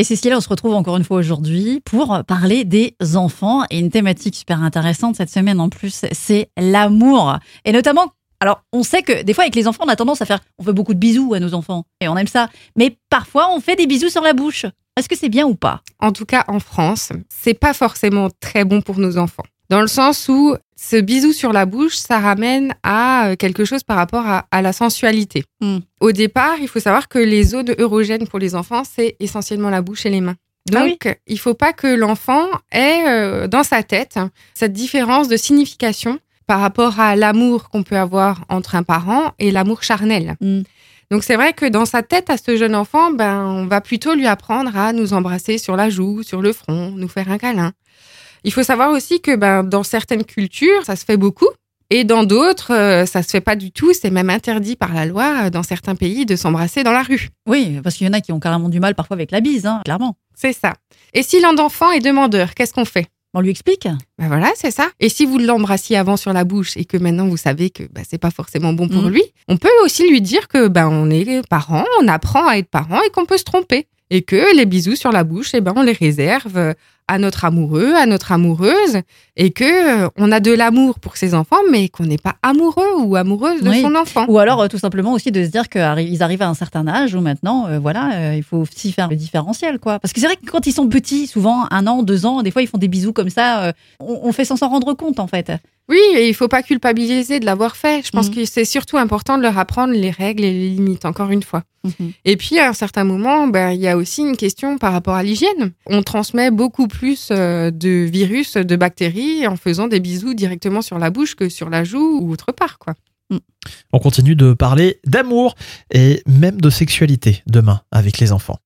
Et Cécilia, on se retrouve encore une fois aujourd'hui pour parler des enfants. Et une thématique super intéressante cette semaine en plus, c'est l'amour. Et notamment, alors on sait que des fois avec les enfants, on a tendance à faire, on fait beaucoup de bisous à nos enfants et on aime ça. Mais parfois, on fait des bisous sur la bouche. Est-ce que c'est bien ou pas? En tout cas, en France, c'est pas forcément très bon pour nos enfants. Dans le sens où ce bisou sur la bouche, ça ramène à euh, quelque chose par rapport à, la sensualité. Hmm. Au départ, il faut savoir que les zones eurogènes pour les enfants, c'est essentiellement la bouche et les mains. Ah Donc, il faut pas que l'enfant ait euh, dans sa tête cette différence de signification par rapport à l'amour qu'on peut avoir entre un parent et l'amour charnel. Hmm. Donc c'est vrai que dans sa tête à ce jeune enfant, ben on va plutôt lui apprendre à nous embrasser sur la joue, sur le front, nous faire un câlin. Il faut savoir aussi que ben, dans certaines cultures, ça se fait beaucoup. Et dans d'autres, euh, ça se fait pas du tout. C'est même interdit par la loi euh, dans certains pays de s'embrasser dans la rue. Oui, parce qu'il y en a qui ont carrément du mal parfois avec la bise, hein, clairement. C'est ça. Et si l'un d'enfant est demandeur, qu'est-ce qu'on fait? On lui explique Ben voilà, c'est ça. Et si vous l'embrassiez avant sur la bouche et que maintenant vous savez que ben, c'est pas forcément bon pour Mhm. lui, on peut aussi lui dire que ben on est parents, on apprend à être parents et qu'on peut se tromper. Et que les bisous sur la bouche, eh ben on les réserve euh, à notre amoureux, à notre amoureuse, et que euh, on a de l'amour pour ses enfants, mais qu'on n'est pas amoureux ou amoureuse de Oui. son enfant. Ou alors euh, tout simplement aussi de se dire qu'ils arrivent à un certain âge où maintenant, euh, voilà, il faut aussi faire le différentiel, quoi. Parce que c'est vrai que quand ils sont petits, souvent un an, deux ans, des fois ils font des bisous comme ça, on, on fait sans s'en rendre compte en fait. Oui, et il faut pas culpabiliser de l'avoir fait. Je pense Mhm. que c'est surtout important de leur apprendre les règles et les limites, encore une fois. Et puis, à un certain moment, ben, il y a aussi une question par rapport à l'hygiène. On transmet beaucoup plus euh, de virus, de bactéries en faisant des bisous directement sur la bouche que sur la joue ou autre part, quoi. On continue de parler d'amour et même de sexualité demain avec les enfants.